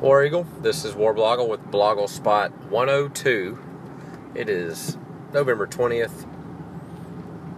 War Eagle. This is War Blogle with Blogle Spot 102. It is November 20th.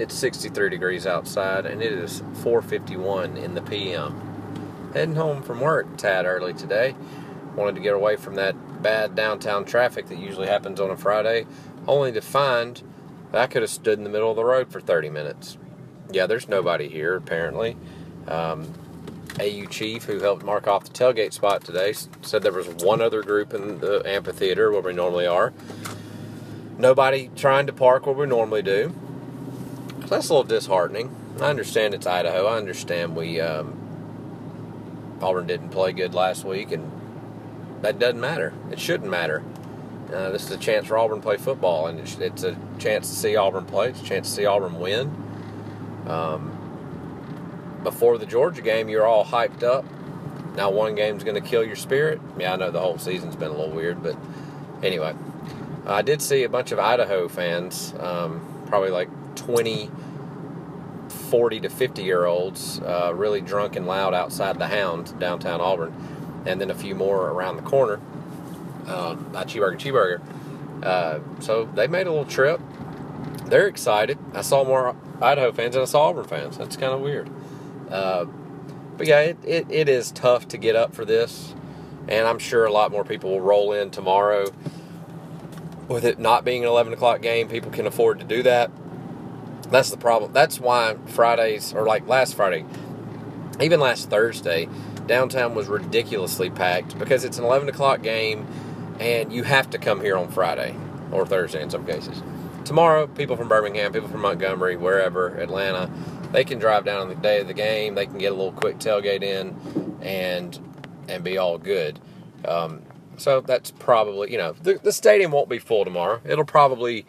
It's 63 degrees outside and it is 4:51 in the PM. Heading home from work tad early today. Wanted to get away from that bad downtown traffic that usually happens on a Friday, only to find that I could have stood in the middle of the road for 30 minutes. Yeah, there's nobody here apparently. Um, AU chief who helped mark off the tailgate spot today said there was one other group in the amphitheater where we normally are. Nobody trying to park where we normally do. So that's a little disheartening. I understand it's Idaho. I understand we um, Auburn didn't play good last week, and that doesn't matter. It shouldn't matter. Uh, this is a chance for Auburn to play football, and it's, it's, a chance to see Auburn play. It's a chance to see Auburn win. Um, before the Georgia game, you're all hyped up. Now one game's going to kill your spirit. Yeah, I know the whole season's been a little weird, but anyway, I did see a bunch of Idaho fans, um, probably like 20, 40 to 50 year olds, uh, really drunk and loud outside the Hound, downtown Auburn, and then a few more around the corner uh, at Cheeseburger Cheeseburger. Uh, so they made a little trip. They're excited. I saw more Idaho fans than I saw Auburn fans. That's kind of weird. Uh, but yeah, it, it, it is tough to get up for this. And I'm sure a lot more people will roll in tomorrow. With it not being an 11 o'clock game, people can afford to do that. That's the problem. That's why Fridays, or like last Friday, even last Thursday, downtown was ridiculously packed because it's an 11 o'clock game and you have to come here on Friday or Thursday in some cases. Tomorrow, people from Birmingham, people from Montgomery, wherever, Atlanta, they can drive down on the day of the game. They can get a little quick tailgate in, and and be all good. Um, so that's probably you know the, the stadium won't be full tomorrow. It'll probably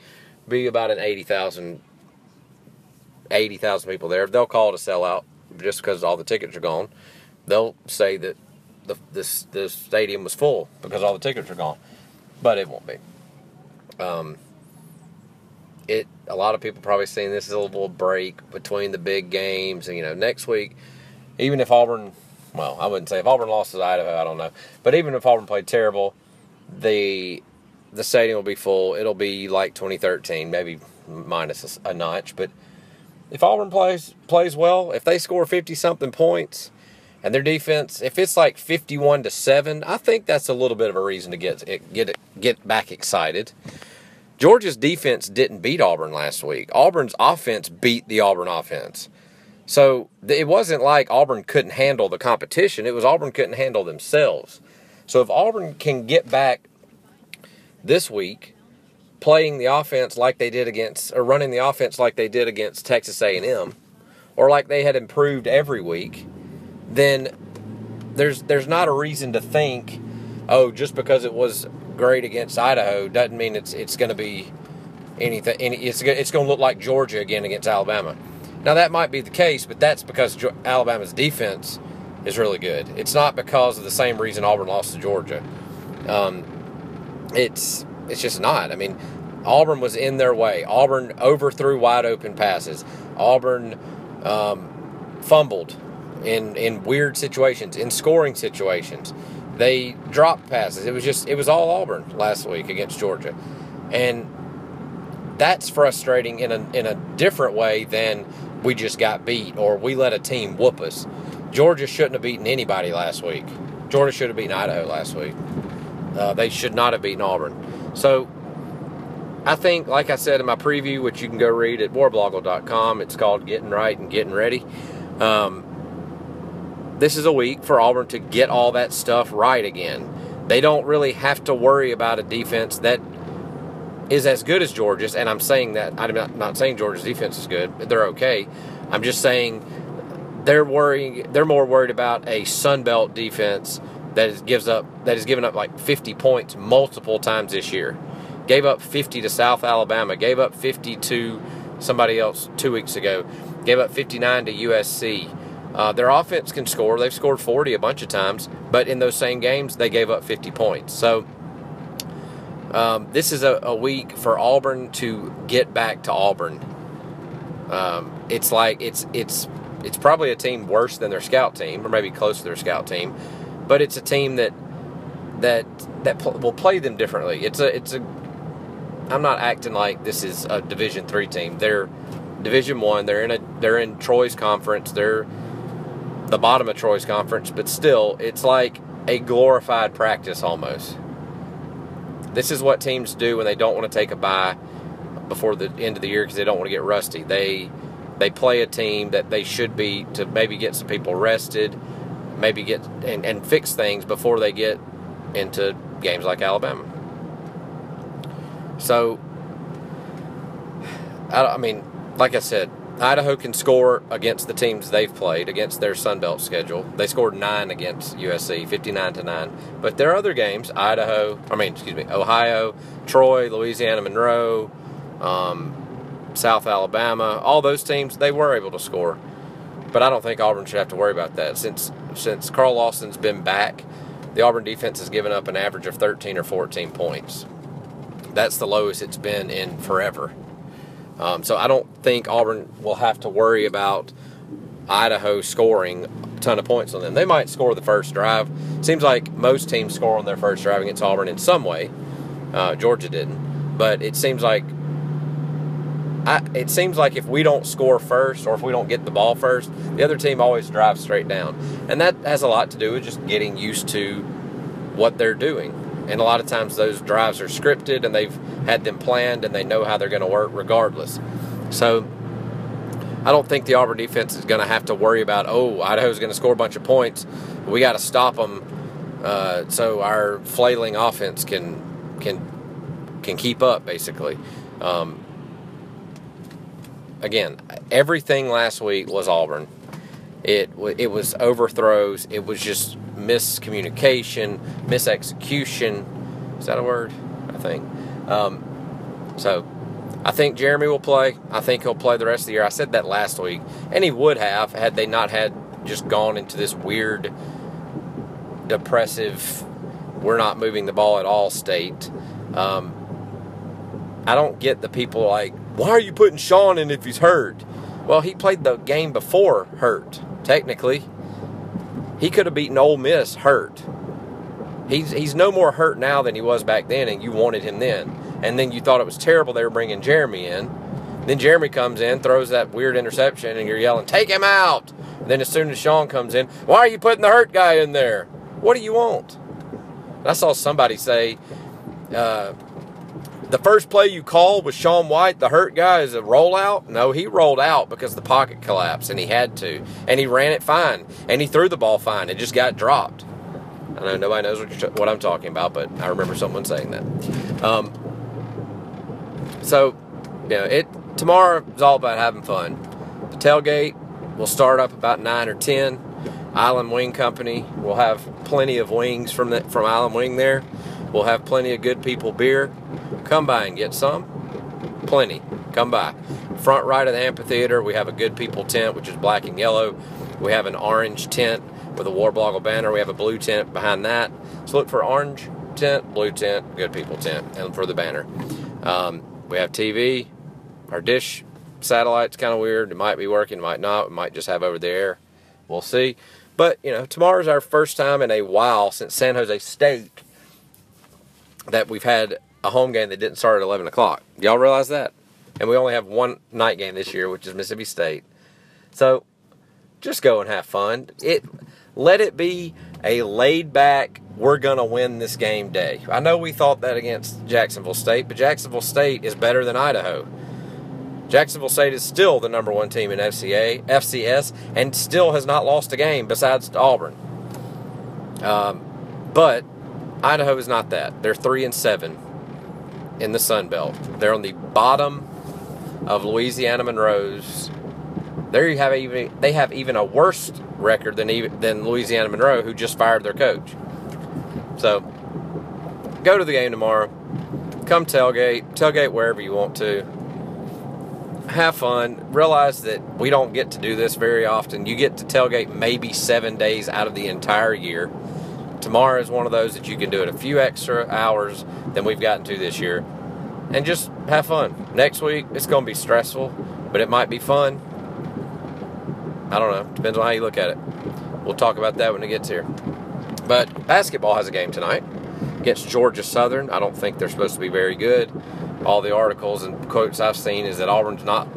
be about an 80,000 80,000 people there. They'll call it a sellout just because all the tickets are gone. They'll say that the this the stadium was full because all the tickets are gone, but it won't be. Um, it a lot of people probably seeing this as a little break between the big games and you know next week even if Auburn well I wouldn't say if Auburn lost to Idaho I don't know but even if Auburn played terrible the the stadium will be full. It'll be like 2013 maybe minus a, a notch but if Auburn plays plays well if they score 50 something points and their defense if it's like 51 to 7 I think that's a little bit of a reason to get get get back excited Georgia's defense didn't beat Auburn last week. Auburn's offense beat the Auburn offense. So it wasn't like Auburn couldn't handle the competition, it was Auburn couldn't handle themselves. So if Auburn can get back this week playing the offense like they did against or running the offense like they did against Texas A&M or like they had improved every week, then there's there's not a reason to think oh just because it was great against Idaho doesn't mean it's it's going to be anything. Any, it's it's going to look like Georgia again against Alabama. Now that might be the case, but that's because Alabama's defense is really good. It's not because of the same reason Auburn lost to Georgia. Um, it's it's just not. I mean, Auburn was in their way. Auburn overthrew wide open passes. Auburn um, fumbled in in weird situations, in scoring situations. They dropped passes. It was just it was all Auburn last week against Georgia, and that's frustrating in a in a different way than we just got beat or we let a team whoop us. Georgia shouldn't have beaten anybody last week. Georgia should have beaten Idaho last week. Uh, they should not have beaten Auburn. So I think, like I said in my preview, which you can go read at warblogle.com, it's called Getting Right and Getting Ready. Um, this is a week for Auburn to get all that stuff right again. They don't really have to worry about a defense that is as good as Georgia's, and I'm saying that I'm not, not saying Georgia's defense is good. They're okay. I'm just saying they're worrying. They're more worried about a Sun Belt defense that is, gives up that has given up like 50 points multiple times this year. Gave up 50 to South Alabama. Gave up 50 to somebody else two weeks ago. Gave up 59 to USC. Uh, their offense can score. They've scored 40 a bunch of times, but in those same games, they gave up 50 points. So um, this is a, a, week for Auburn to get back to Auburn. Um, it's like it's it's it's probably a team worse than their scout team, or maybe close to their scout team, but it's a team that that that pl- will play them differently. It's a it's a. I'm not acting like this is a Division three team. They're Division one. They're in a they're in Troy's conference. They're the bottom of Troy's conference, but still, it's like a glorified practice almost. This is what teams do when they don't want to take a bye before the end of the year because they don't want to get rusty. They they play a team that they should be to maybe get some people rested, maybe get and, and fix things before they get into games like Alabama. So, I, I mean, like I said, Idaho can score against the teams they've played against their Sun Belt schedule. They scored nine against USC, fifty-nine to nine. But there are other games: Idaho, I mean, excuse me, Ohio, Troy, Louisiana Monroe, um, South Alabama. All those teams they were able to score. But I don't think Auburn should have to worry about that since since Carl Lawson's been back. The Auburn defense has given up an average of 13 or 14 points. That's the lowest it's been in forever. Um, so I don't think Auburn will have to worry about Idaho scoring a ton of points on them. They might score the first drive. Seems like most teams score on their first drive against Auburn in some way. Uh, Georgia didn't, but it seems like I, it seems like if we don't score first or if we don't get the ball first, the other team always drives straight down, and that has a lot to do with just getting used to what they're doing. And a lot of times those drives are scripted and they've had them planned and they know how they're going to work regardless. So I don't think the Auburn defense is going to have to worry about, oh, Idaho's going to score a bunch of points. We got to stop them uh, so our flailing offense can can can keep up, basically. Um, again, everything last week was Auburn. It it was overthrows. It was just miscommunication, misexecution. Is that a word? I think. Um, so, I think Jeremy will play. I think he'll play the rest of the year. I said that last week, and he would have had they not had just gone into this weird, depressive, we're not moving the ball at all state. Um, I don't get the people like, why are you putting Sean in if he's hurt? Well, he played the game before hurt, technically. He could have beaten Ole Miss hurt. He's, he's no more hurt now than he was back then, and you wanted him then. And then you thought it was terrible they were bringing Jeremy in. Then Jeremy comes in, throws that weird interception, and you're yelling, Take him out! And then as soon as Sean comes in, Why are you putting the hurt guy in there? What do you want? I saw somebody say, uh, the first play you called with Sean White, the hurt guy, is a rollout. No, he rolled out because the pocket collapsed and he had to. And he ran it fine. And he threw the ball fine. It just got dropped. I know nobody knows what, what I'm talking about, but I remember someone saying that. Um, so, you know, it tomorrow is all about having fun. The tailgate will start up about nine or ten. Island Wing Company will have plenty of wings from the, from Island Wing there. We'll have plenty of good people beer. Come by and get some. Plenty. Come by. Front right of the amphitheater, we have a good people tent, which is black and yellow. We have an orange tent with a Warblogle banner. We have a blue tent behind that. So look for orange tent, blue tent, good people tent, and for the banner. Um, we have TV. Our dish satellite's kind of weird. It might be working, might not. We might just have over there. We'll see. But, you know, tomorrow's our first time in a while since San Jose State that we've had a home game that didn't start at 11 o'clock. Y'all realize that? And we only have one night game this year, which is Mississippi State. So just go and have fun. It let it be a laid back, we're going to win this game day. I know we thought that against Jacksonville State, but Jacksonville State is better than Idaho. Jacksonville State is still the number one team in FCA, FCS, and still has not lost a game besides Auburn. Um, but Idaho is not that. They're three and seven in the Sun Belt. They're on the bottom of Louisiana Monroe's. They have even they have even a worse record than even than Louisiana Monroe, who just fired their coach. So go to the game tomorrow. Come tailgate, tailgate wherever you want to. Have fun. Realize that we don't get to do this very often. You get to tailgate maybe seven days out of the entire year. Tomorrow is one of those that you can do it a few extra hours than we've gotten to this year. And just have fun. Next week, it's going to be stressful, but it might be fun. I don't know. Depends on how you look at it. We'll talk about that when it gets here. But basketball has a game tonight. against Georgia Southern. I don't think they're supposed to be very good. All the articles and quotes I've seen is that Auburn's not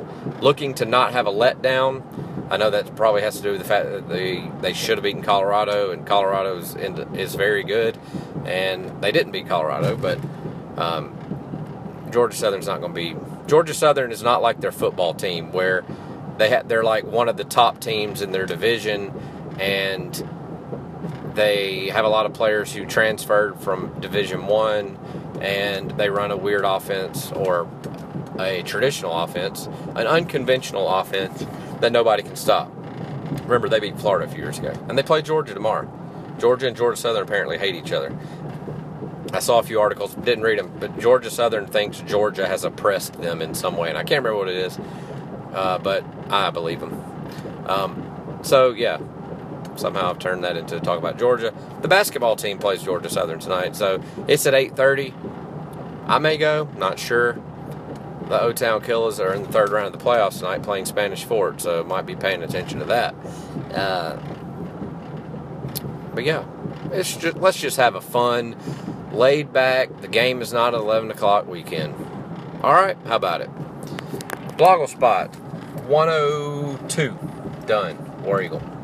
looking to not have a letdown. I know that probably has to do with the fact that they they should have beaten Colorado, and Colorado is is very good, and they didn't beat Colorado. But um, Georgia Southern's not going to be. Georgia Southern is not like their football team where they ha- they're like one of the top teams in their division, and they have a lot of players who transferred from Division One, and they run a weird offense or a traditional offense, an unconventional offense that nobody can stop. Remember, they beat Florida a few years ago, and they play Georgia tomorrow. Georgia and Georgia Southern apparently hate each other. I saw a few articles, didn't read them, but Georgia Southern thinks Georgia has oppressed them in some way, and I can't remember what it is, uh, but I believe them. Um, so yeah, somehow I've turned that into talk about Georgia. The basketball team plays Georgia Southern tonight, so it's at 8:30. I may go, not sure. The O Town Killers are in the third round of the playoffs tonight, playing Spanish Fort, so might be paying attention to that. Uh, but yeah, it's just let's just have a fun, laid back. The game is not an 11 o'clock weekend. All right, how about it? Blogle spot 102 done. War Eagle.